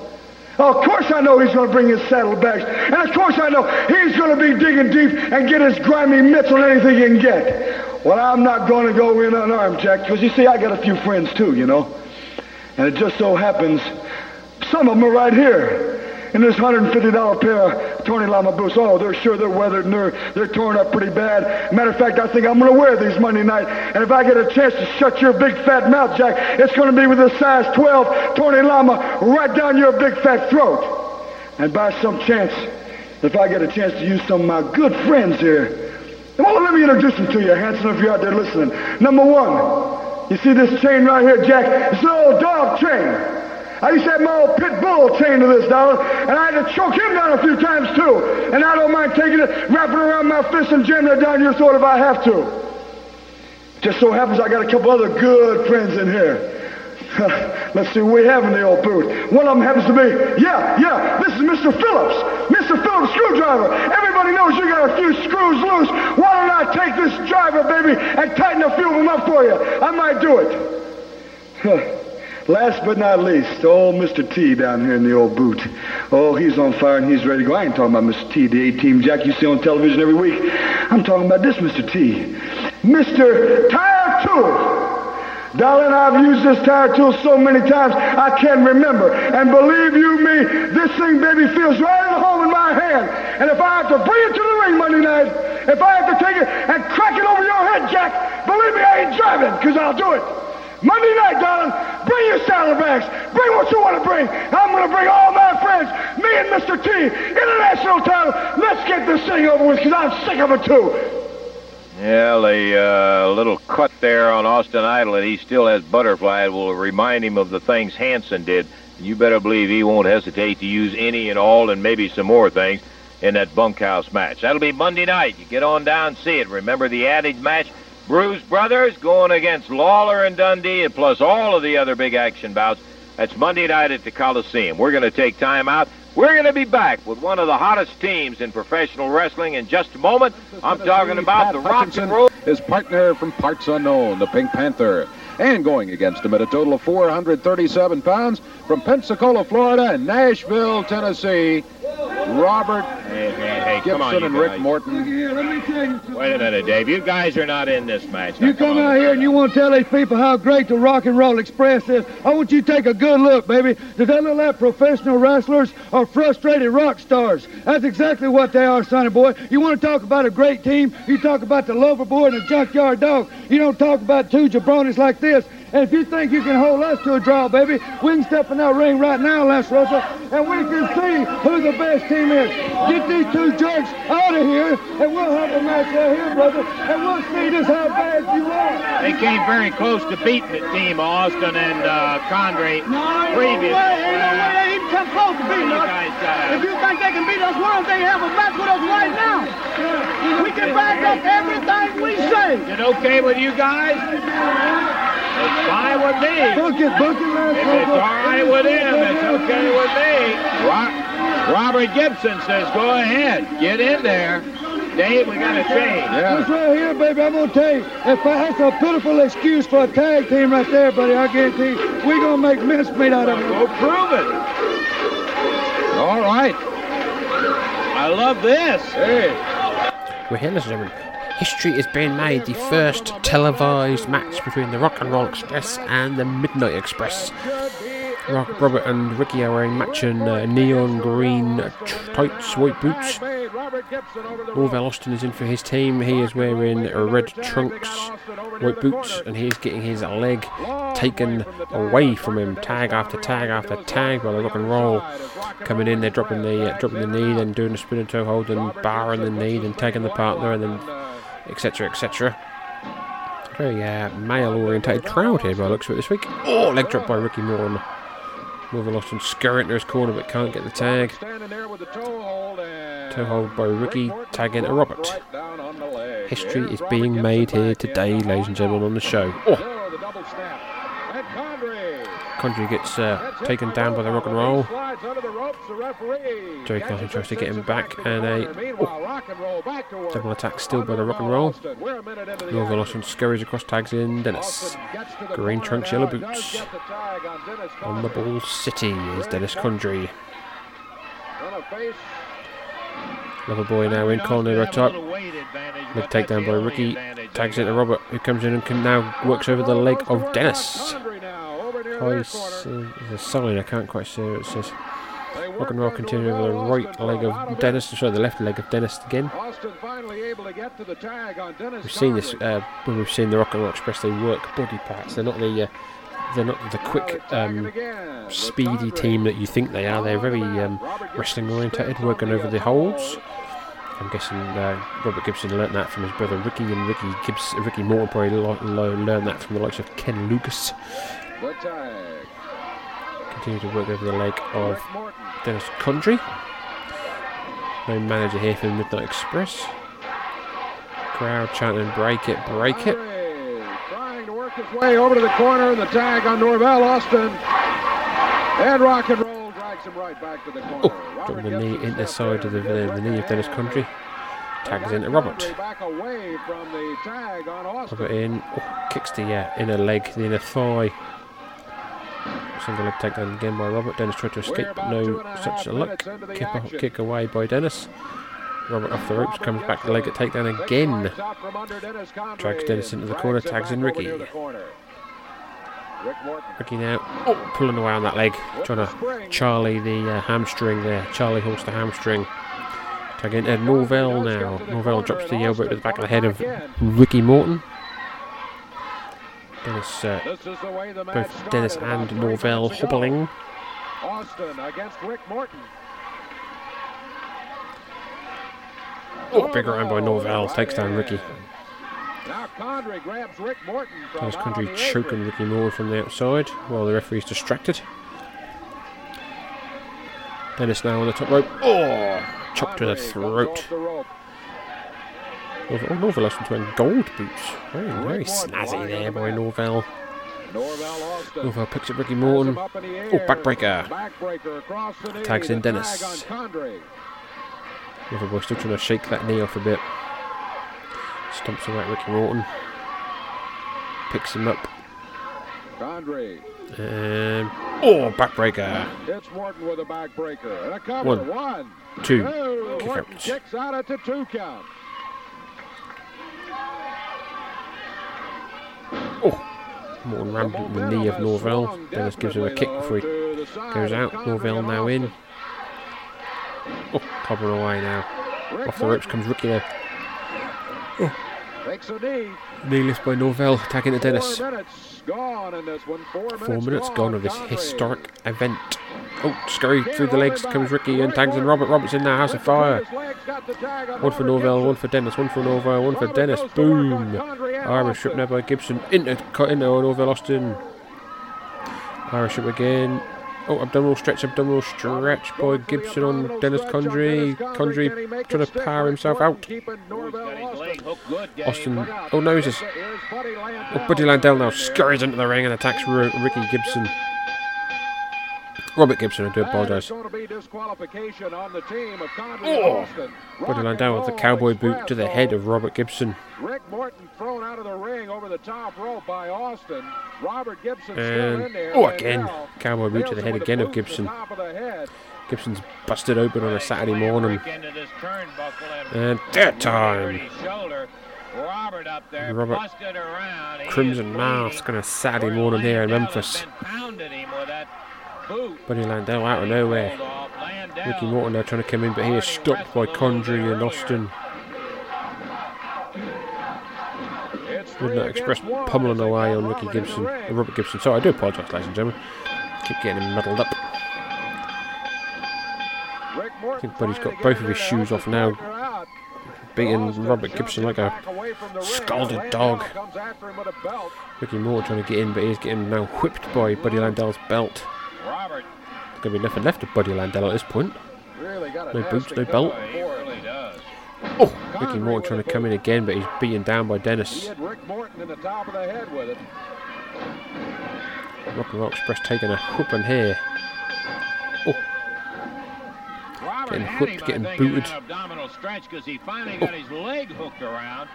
Oh, of course I know he's going to bring his saddlebags. And of course I know he's going to be digging deep and get his grimy mitts on anything he can get. Well, I'm not going to go in unarmed, Jack, because you see, I got a few friends too, you know. And it just so happens some of them are right here. In this $150 pair of Tony Lama boots. Oh, they're sure they're weathered and they're, they're torn up pretty bad. Matter of fact, I think I'm going to wear these Monday night. And if I get a chance to shut your big fat mouth, Jack, it's going to be with a size 12 Tony Lama right down your big fat throat. And by some chance, if I get a chance to use some of my good friends here, well, let me introduce them to you, Hansen, if you're out there listening. Number one, you see this chain right here, Jack? It's an old dog chain. I used to have my old pit bull chained to this dollar, and I had to choke him down a few times too. And I don't mind taking it, wrapping around my fist, and jamming it down your throat if I have to. Just so happens I got a couple other good friends in here. Let's see who we have in the old booth. One of them happens to be, yeah, yeah, this is Mr. Phillips. Mr. Phillips, screwdriver. Everybody knows you got a few screws loose. Why don't I take this driver, baby, and tighten a few of them up for you? I might do it. Last but not least, old Mr. T down here in the old boot. Oh, he's on fire and he's ready to go. I ain't talking about Mr. T, the A-Team Jack you see on television every week. I'm talking about this Mr. T. Mr. Tire Tool. Darling, I've used this tire tool so many times I can't remember. And believe you me, this thing, baby, feels right at home in my hand. And if I have to bring it to the ring Monday night, if I have to take it and crack it over your head, Jack, believe me, I ain't driving, because I'll do it. Monday night, darling, bring your saddlebags. Bring what you want to bring. I'm going to bring all my friends. Me and Mr. T, international title. Let's get this thing over with because I'm sick of it too. Yeah, the uh, little cut there on Austin Idol that he still has butterfly will remind him of the things Hansen did. You better believe he won't hesitate to use any and all and maybe some more things in that bunkhouse match. That'll be Monday night. You get on down and see it. Remember the adage match? Bruise Brothers going against Lawler and Dundee, and plus all of the other big action bouts. That's Monday night at the Coliseum. We're going to take time out. We're going to be back with one of the hottest teams in professional wrestling in just a moment. I'm talking about the Rock and Roll. His partner from Parts Unknown, the Pink Panther. And going against him at a total of 437 pounds from Pensacola, Florida, and Nashville, Tennessee, Robert Hey, hey, hey, Gibson come on, you and Rick guys. Morton. Here, let me tell you. Wait a minute, Dave. You guys are not in this match. Now, You come on. out here and you want to tell these people how great the Rock and Roll Express is. I want you to take a good look, baby. Do they look like professional wrestlers or frustrated rock stars? That's exactly what they are, sonny boy. You want to talk about a great team? You talk about the lover boy and the junkyard dog. You don't talk about two jabronis like this. And if you think you can hold us to a draw, baby, we can step in that ring right now, Lance Russell, and we can see who the best team is. Get these two jerks out of here, and we'll have a match right here, brother, and we'll see just how bad you are. They came very close to beating the team, Austin and uh, Condrey, previous. No way, ain't no way they even come close to beating us. If you think they can beat us, why don't they have a match with us right now? We can back up everything we say. Is it okay with you guys? It's fine with me. Book it, book it, Lance If it's all right with him, it's okay with me. Robert Gibson says, go ahead, get in there. Dave, we got to change. This right here, baby, I'm gonna tell you, if I, that's a pitiful excuse for a tag team right there, buddy. I guarantee you, we're gonna make mincemeat out of it. Go prove it. All right. I love this. Hey. We're here, ladies and gentlemen. History is being made. The first televised match between the Rock and Roll Express and the Midnight Express. Robert and Ricky are wearing matching uh, neon green tights, white boots. Norvell Austin is in for his team. He is wearing red trunks, white boots, and he is getting his leg taken away from him. Tag after tag after tag by the Rock and Roll. Coming in, they're dropping the uh, dropping the knee, then doing the spinning toe hold, and barring the knee, then tagging the partner, and then etc. etc. Very uh, male-orientated crowd here by looks of it this week. Oh, leg drop by Ricky Morton. Norvell Austin scurrying to his corner but can't get the tag. Toe hold by Ricky, tag into Robert. History is being made here today, ladies and gentlemen, on the show. Oh! Condrey gets uh, taken down by the rock and roll. Joey Carson tries to get him back, and a oh, double attack still by the rock and roll. Norvell Austin scurries across tags in Dennis. Green trunks, yellow boots. On the ball city is Dennis Condrey. boy now in corner top. Leg takedown by Ricky. Tags into Robert, who comes in and can now works over the leg of Dennis. High s- uh, there's a sign, I can't quite see it says. Rock and roll continuing over the right leg of Dennis, sorry, the left leg of Dennis again. We've seen this uh, when we've seen the Rock and Roll Express. They work body parts. They're not the uh, they're not the quick, um, speedy team that you think they are. They're very um, wrestling orientated, working over the holds. I'm guessing uh, Robert Gibson learnt that from his brother Ricky, and Ricky Gibbs, Ricky Morton probably lo- lo- learned that from the likes of Ken Lucas. Continue to work over the leg of Dennis Condrey. No manager here for Midnight Express. Crowd chanting, break it, break it. Trying to work his way over to the corner, and the tag on Norvell Austin. And rock and roll drags him right back to the corner. Dropping the knee into the side of the, the, the knee of Dennis Condrey. Tags into Robert. Back away from the tag on Austin. Robert in. Oh, kicks the uh, inner leg, the inner thigh. Single leg takedown again by Robert. Dennis tried to escape, but no such luck. Kick, kick away by Dennis. Robert off the ropes, comes back the leg at takedown again. Drags Dennis into the corner, tags in Ricky. Ricky now oh, pulling away on that leg, trying to Charlie the uh, hamstring there. Charlie holds the hamstring. Tag into Norvell now. Norvell drops the elbow to the back of the head of Ricky Morton. Dennis, uh, both Dennis and Norvell hobbling. Austin against Rick Morton. Oh, big round by Norvell takes down Ricky. Now Condrey grabs Rick Morton Dennis out Country choking Ricky Morton from the outside while the referee's distracted. Dennis now on the top rope. Oh, chopped to the throat. Oh, Norvell Austin's wearing gold boots. Very, very snazzy there by Norvell. Norvell picks up Ricky Morton. Oh, backbreaker. Backbreaker across the knee. Tags in Dennis. Tag on Condrey. Norvell still trying to shake that knee off a bit. Stomps away at Ricky Morton. Picks him up. Condrey. Um, oh, backbreaker. Hits Morton with a backbreaker. And a cover. One. One. two. Two. Kick Morton out. kicks out at the two count. Oh, Morton rammed the knee of Norvell. Dennis gives him a kick before he goes out. Norvell now in. Oh, clobbering away now. Off the ropes comes Ricky there. Takes a knee. Kneeless by Norvell, attacking to Dennis. Four minutes gone in this one. Four minutes, Four minutes gone of this historic event. Oh, scurry through the legs comes Ricky and tags in Robert. Robert's in there, House of Fire. One for Norvell, one for Dennis, one for Norvell, one for Dennis. Boom! Irish whip now by Gibson. Into, into Norvell Austin. Irish whip again. Oh, abdominal stretch, abdominal stretch by Gibson on Dennis Condrey. Condrey trying to power himself out. Austin. Oh no, he's just. Oh, Buddy Landel now scurries into the ring and attacks Ricky Gibson. Robert Gibson, I do apologise. Going to be disqualification on the team of Condrey Oh. and Austin. Buddy Rock Landel and with the cowboy boot to the head of Robert Gibson. Rick Morton thrown out of the ring over the top rope by Austin. Robert Gibson still in And there. oh, again, cowboy boot to the head again of boot to the Gibson. top of the head. Gibson's busted open on a Saturday morning. And that time, Robert up there, Robert busted around. Crimson Mask on a Saturday morning here in Memphis. Buddy Landel out of nowhere. Ricky Morton now trying to come in, but he is stopped by Condrey and Austin. Would Midnight Express pummeling away on Ricky Gibson, uh, Robert Gibson. Sorry, I do apologise, ladies and gentlemen. Keep getting him muddled up. I think Buddy's got both of his shoes off now, beating Robert Gibson like a scalded dog. Ricky Moore trying to get in, but he's getting now whipped by Buddy Landel's belt. Robert There's going to be nothing left of Buddy Landel at this point. Really No boots, no belt. really. Oh, Ricky Morton trying to come in again, but he's beaten down by Dennis. Rick Morton in the top of the head with it. Rock and Roll Express taking a whooping here. Oh, Robert Getting whipped, getting booted. abdominal stretch because he finally oh. got his leg hooked around.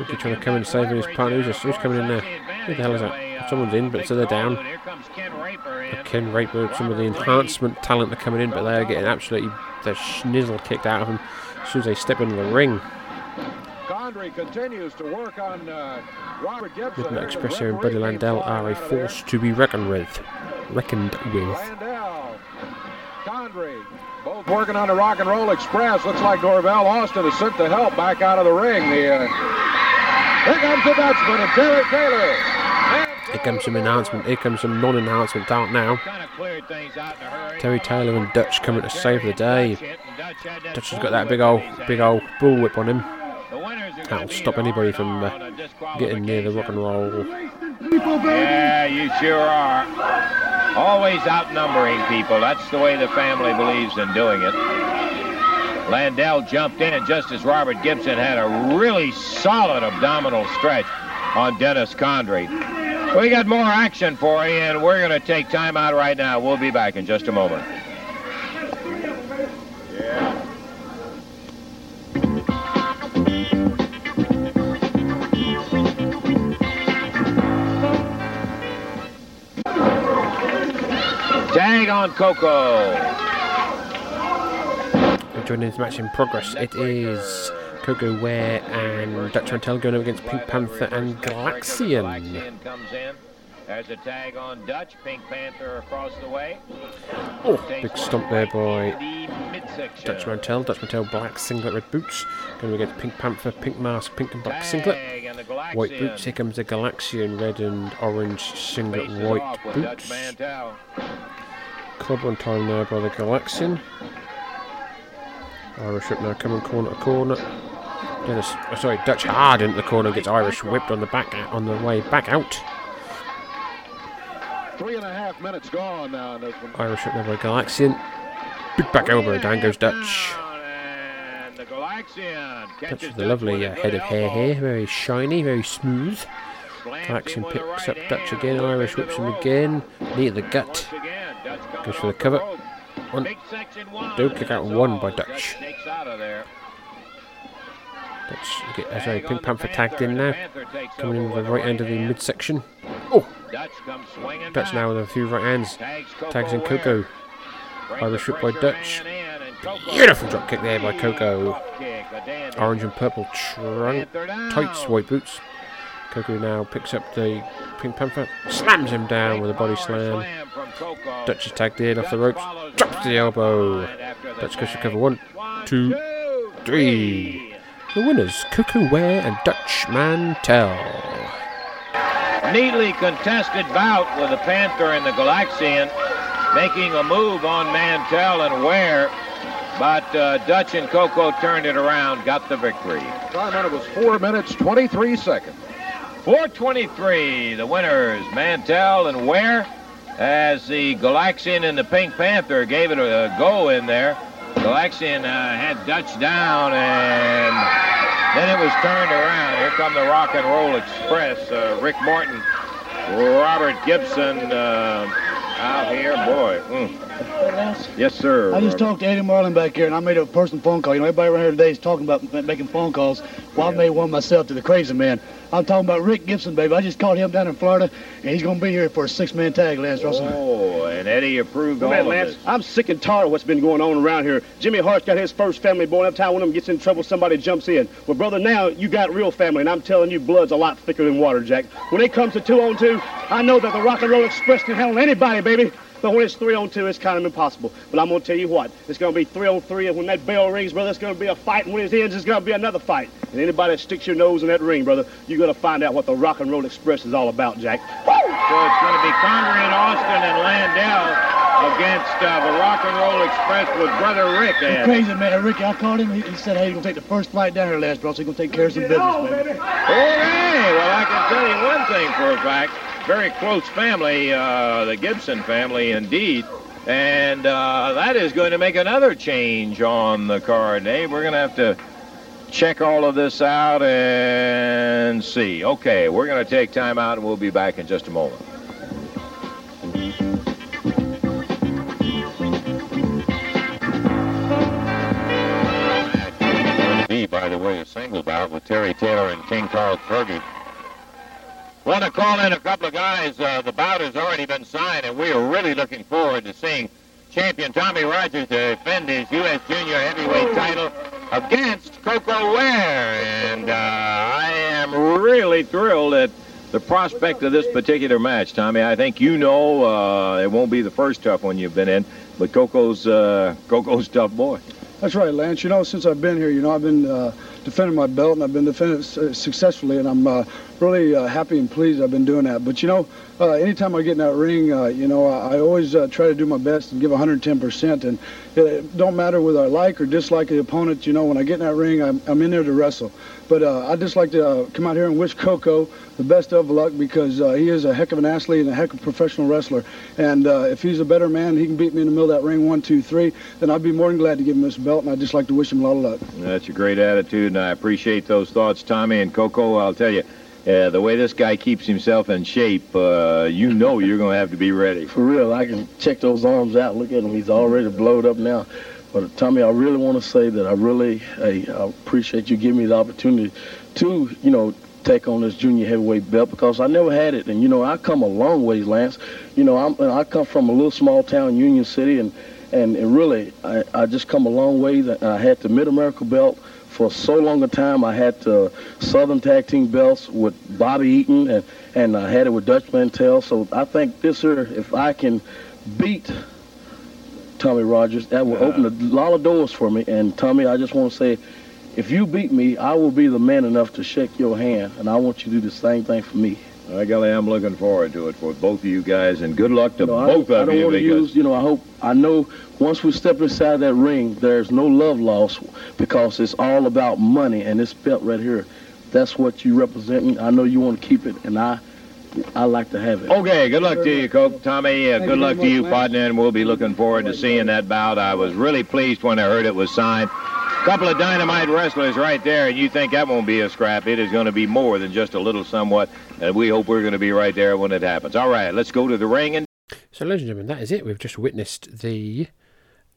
Ricky trying to come in and save his partner. Who's, who's coming in there? Who the hell is that? Someone's in, but so they're down. Comes Ken Raper in. Ken Raper, some of the enhancement talent are coming in, but they're getting absolutely the schnizzle kicked out of them as soon as they step into the ring. Condrey continues to work on uh, Robert Gibson. Midnight Express here and Buddy Landel are a flying out of there. force to be reckoned with. Reckoned with. Condrey, both working on the Rock and Roll Express. Looks like Norvell Austin is sent to help back out of the ring. The, uh, here comes the Dutchman and Terry Taylor. Here comes some enhancement. Here comes some non-enhancement now. Out hurry. Terry Taylor and Dutch coming to save the day. Dutch has got that big old, big old bullwhip on him. That'll stop anybody from uh, getting near the rock and roll. Yeah, you sure are. Always outnumbering people. That's the way the family believes in doing it. Landel jumped in just as Robert Gibson had a really solid abdominal stretch on Dennis Condrey. We got more action for you, and we're going to take time out right now. We'll be back in just a moment. Tag on Koko. Joining this match in progress, it is Koko Ware and Dutch Mantell going up against Pink Panther and Galaxian. Galaxian comes in. There's a tag on Dutch. Pink Panther across the way. Oh, big stomp there by Dutch Mantell. Dutch Mantell, black singlet, red boots. Going against Pink Panther, pink mask, pink and black singlet. Tag and the White boots. Here comes the Galaxian, red and orange singlet, white boots. Club on time there by the Galaxian. Irish whip now coming corner to corner. Dennis, oh, sorry, Dutch hard into the corner gets Irish whipped on the back on the way back out. Three and a half minutes gone now. Irish whip there by Galaxian. Big back elbow, down goes Dutch. And the Galaxian Dutch catches with a lovely uh, head of hair here, very shiny, very smooth. Galaxian him with a picks up Dutch again, Irish whips him again. Knee to the gut. Once again, Dutch coming Goes for the cover. One. Do kick out one by Dutch Dutch. takes out of there. Dutch, get, uh, sorry, Pink Panther tagged in and now. the Panther takes Coming in with the right a end of the hand. midsection. Oh! Dutch comes swinging Dutch back. now with a few right hands. Tags in Koko. Brings Irish the whip by Dutch. man in and Beautiful drop kick there by Koko. Orange and purple trunk tights, white boots. Koko now picks up the Pink Panther, slams him down with a body slam. Dutch is tagged in off the ropes, drops the elbow. Dutch goes for cover one, two, three. The winners, Koko Ware and Dutch Mantell. Neatly contested bout with the Panther and the Galaxian, making a move on Mantell and Ware. But uh, Dutch and Koko turned it around, got the victory. Time on it was 4 minutes, 23 seconds. 423, the winners, Mantell and Ware, as the Galaxian and the Pink Panther gave it a, go in there. Galaxian uh, had Dutch down, and then it was turned around. Here come the Rock and Roll Express. Uh, Rick Morton, Robert Gibson uh, out here. Boy. Mm. Yes, sir. I just talked to Eddie Marlin back here, and I made a personal phone call. You know, everybody around here today is talking about making phone calls. Well, I made one myself to the crazy man. I'm talking about Rick Gibson, baby. I just called him down in Florida, and he's going to be here for a six-man tag, Lance Russell. Oh, and Eddie approved all Man, of Lance, this. I'm sick and tired of what's been going on around here. Jimmy Hart's got his first family born. Every time one of them gets in trouble, somebody jumps in. Well, brother, now you got real family, and I'm telling you, blood's a lot thicker than water, Jack. When it comes to two on two, I know that the Rock and Roll Express can handle anybody, baby. But when it's three on two, it's kind of impossible. But I'm gonna tell you what, it's gonna be three on three, and when that bell rings, brother, it's gonna be a fight, and when it ends, it's gonna be another fight. And anybody that sticks your nose in that ring, brother, you're gonna find out what the Rock and Roll Express is all about, Jack. So it's going to be Condrey and Austin and Landel against uh, the Rock and Roll Express with Brother Rick. The Ed. crazy man, Ricky, I called him. He, he said, hey, he's going to take the first flight down here, Lance Russell. He's going to take care of some business, baby. Okay, well, I can tell you one thing for a fact. Very close family, uh, the Gibson family, indeed. And uh, that is going to make another change on the card, Dave. We're going to have to check all of this out and see. Okay, we're going to take time out, and we'll be back in just a moment. By the way, a single bout with Terry Taylor and King Carl Fergie. Want to call in a couple of guys. Uh, the bout has already been signed, and we are really looking forward to seeing champion Tommy Rogers defend his U.S. Junior Heavyweight title against Koko Ware. And uh, I am really thrilled at the prospect of this particular match, Tommy. I think you know uh, it won't be the first tough one you've been in, but Koko's uh, Koko's tough boy. That's right, Lance. You know, since I've been here, you know, I've been defending my belt, and I've been defending it successfully, and I'm uh, really uh, happy and pleased I've been doing that. But you know, uh, anytime I get in that ring, uh, you know, I, I always uh, try to do my best and give 110%. And it don't matter whether I like or dislike the opponent. You know, when I get in that ring, I'm, I'm in there to wrestle. But uh, I just like to come out here and wish Koko the best of luck because he is a heck of an athlete and a heck of a professional wrestler. And if he's a better man, he can beat me in the middle of that ring, one, two, three, then I'd be more than glad to give him this belt. And I'd just like to wish him a lot of luck. That's a great attitude, and I appreciate those thoughts, Tommy and Koko. I'll tell you, uh, the way this guy keeps himself in shape, uh, you know you're going to have to be ready. For real, I can check those arms out. Look at him; he's already blowed up now. But Tommy, I really want to say that I really, hey, I appreciate you giving me the opportunity to, you know, take on this junior heavyweight belt because I never had it, and you know, I come a long ways, Lance. You know, I'm, I come from a little small town, Union City, and and, and really, I, I just come a long ways. I had the Mid America belt for so long a time. I had the Southern Tag Team belts with Bobby Eaton, and, and I had it with Dutch Mantell. So I think this year, if I can beat Tommy Rogers, that will open a lot of doors for me. And Tommy, I just want to say, if you beat me, I will be the man enough to shake your hand, and I want you to do the same thing for me. I golly, I'm looking forward to it for both of you guys, and good luck to You know, I- both I, of don't you. want to because- use, you know, I hope, I know once we step inside that ring, there's no love lost because it's all about money and this belt right here. That's what you representing. I know you want to keep it, and I, I like to have it. Okay, good luck to you, Coke. Tommy, uh, good luck to you, much, partner, and we'll be looking forward to seeing that bout. I was really pleased when I heard it was signed. Couple of dynamite wrestlers right there, and you think that won't be a scrap. It is going to be more than just a little somewhat, and we hope we're going to be right there when it happens. All right, let's go to the ring and So, ladies and gentlemen, that is it. We've just witnessed the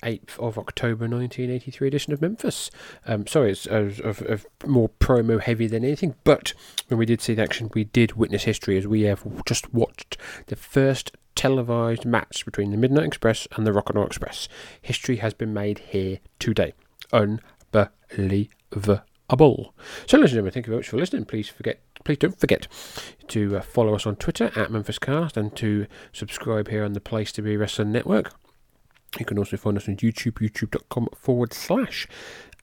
8th of October 1983 edition of Memphis. Um, sorry, it's of, of, of more promo heavy than anything, but when we did see the action, we did witness history as we have just watched the first televised match between the Midnight Express and the Rock and Roll Express. History has been made here today. Unbelievable. So, ladies and gentlemen, thank you very much for listening. Please forget, please don't forget to uh, follow us on Twitter at MemphisCast and to subscribe here on the Place to Be Wrestling Network. You can also find us on YouTube, youtube.com forward slash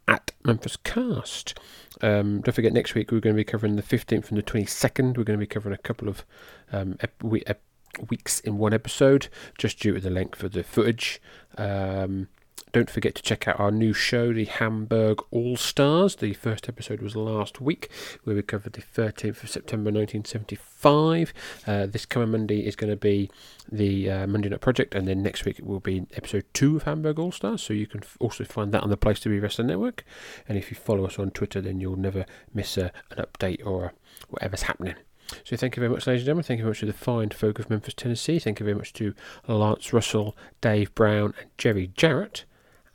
at Memphis Cast. Um, don't forget, next week we're going to be covering the 15th and the 22nd. We're going to be covering a couple of um, ep- we- ep- weeks in one episode, just due to the length of the footage. Um, don't forget to check out our new show, the Hamburg All Stars. The first episode was last week, where we covered the 13th of September 1975. Uh, this coming Monday is going to be the uh, Monday Night Project, and then next week it will be episode two of Hamburg All Stars. So you can f- also find that on the Place to Be Wrestling Network. And if you follow us on Twitter, then you'll never miss a, an update or whatever's happening. So thank you very much, ladies and gentlemen. Thank you very much to the fine folk of Memphis, Tennessee. Thank you very much to Lance Russell, Dave Brown, and Jerry Jarrett.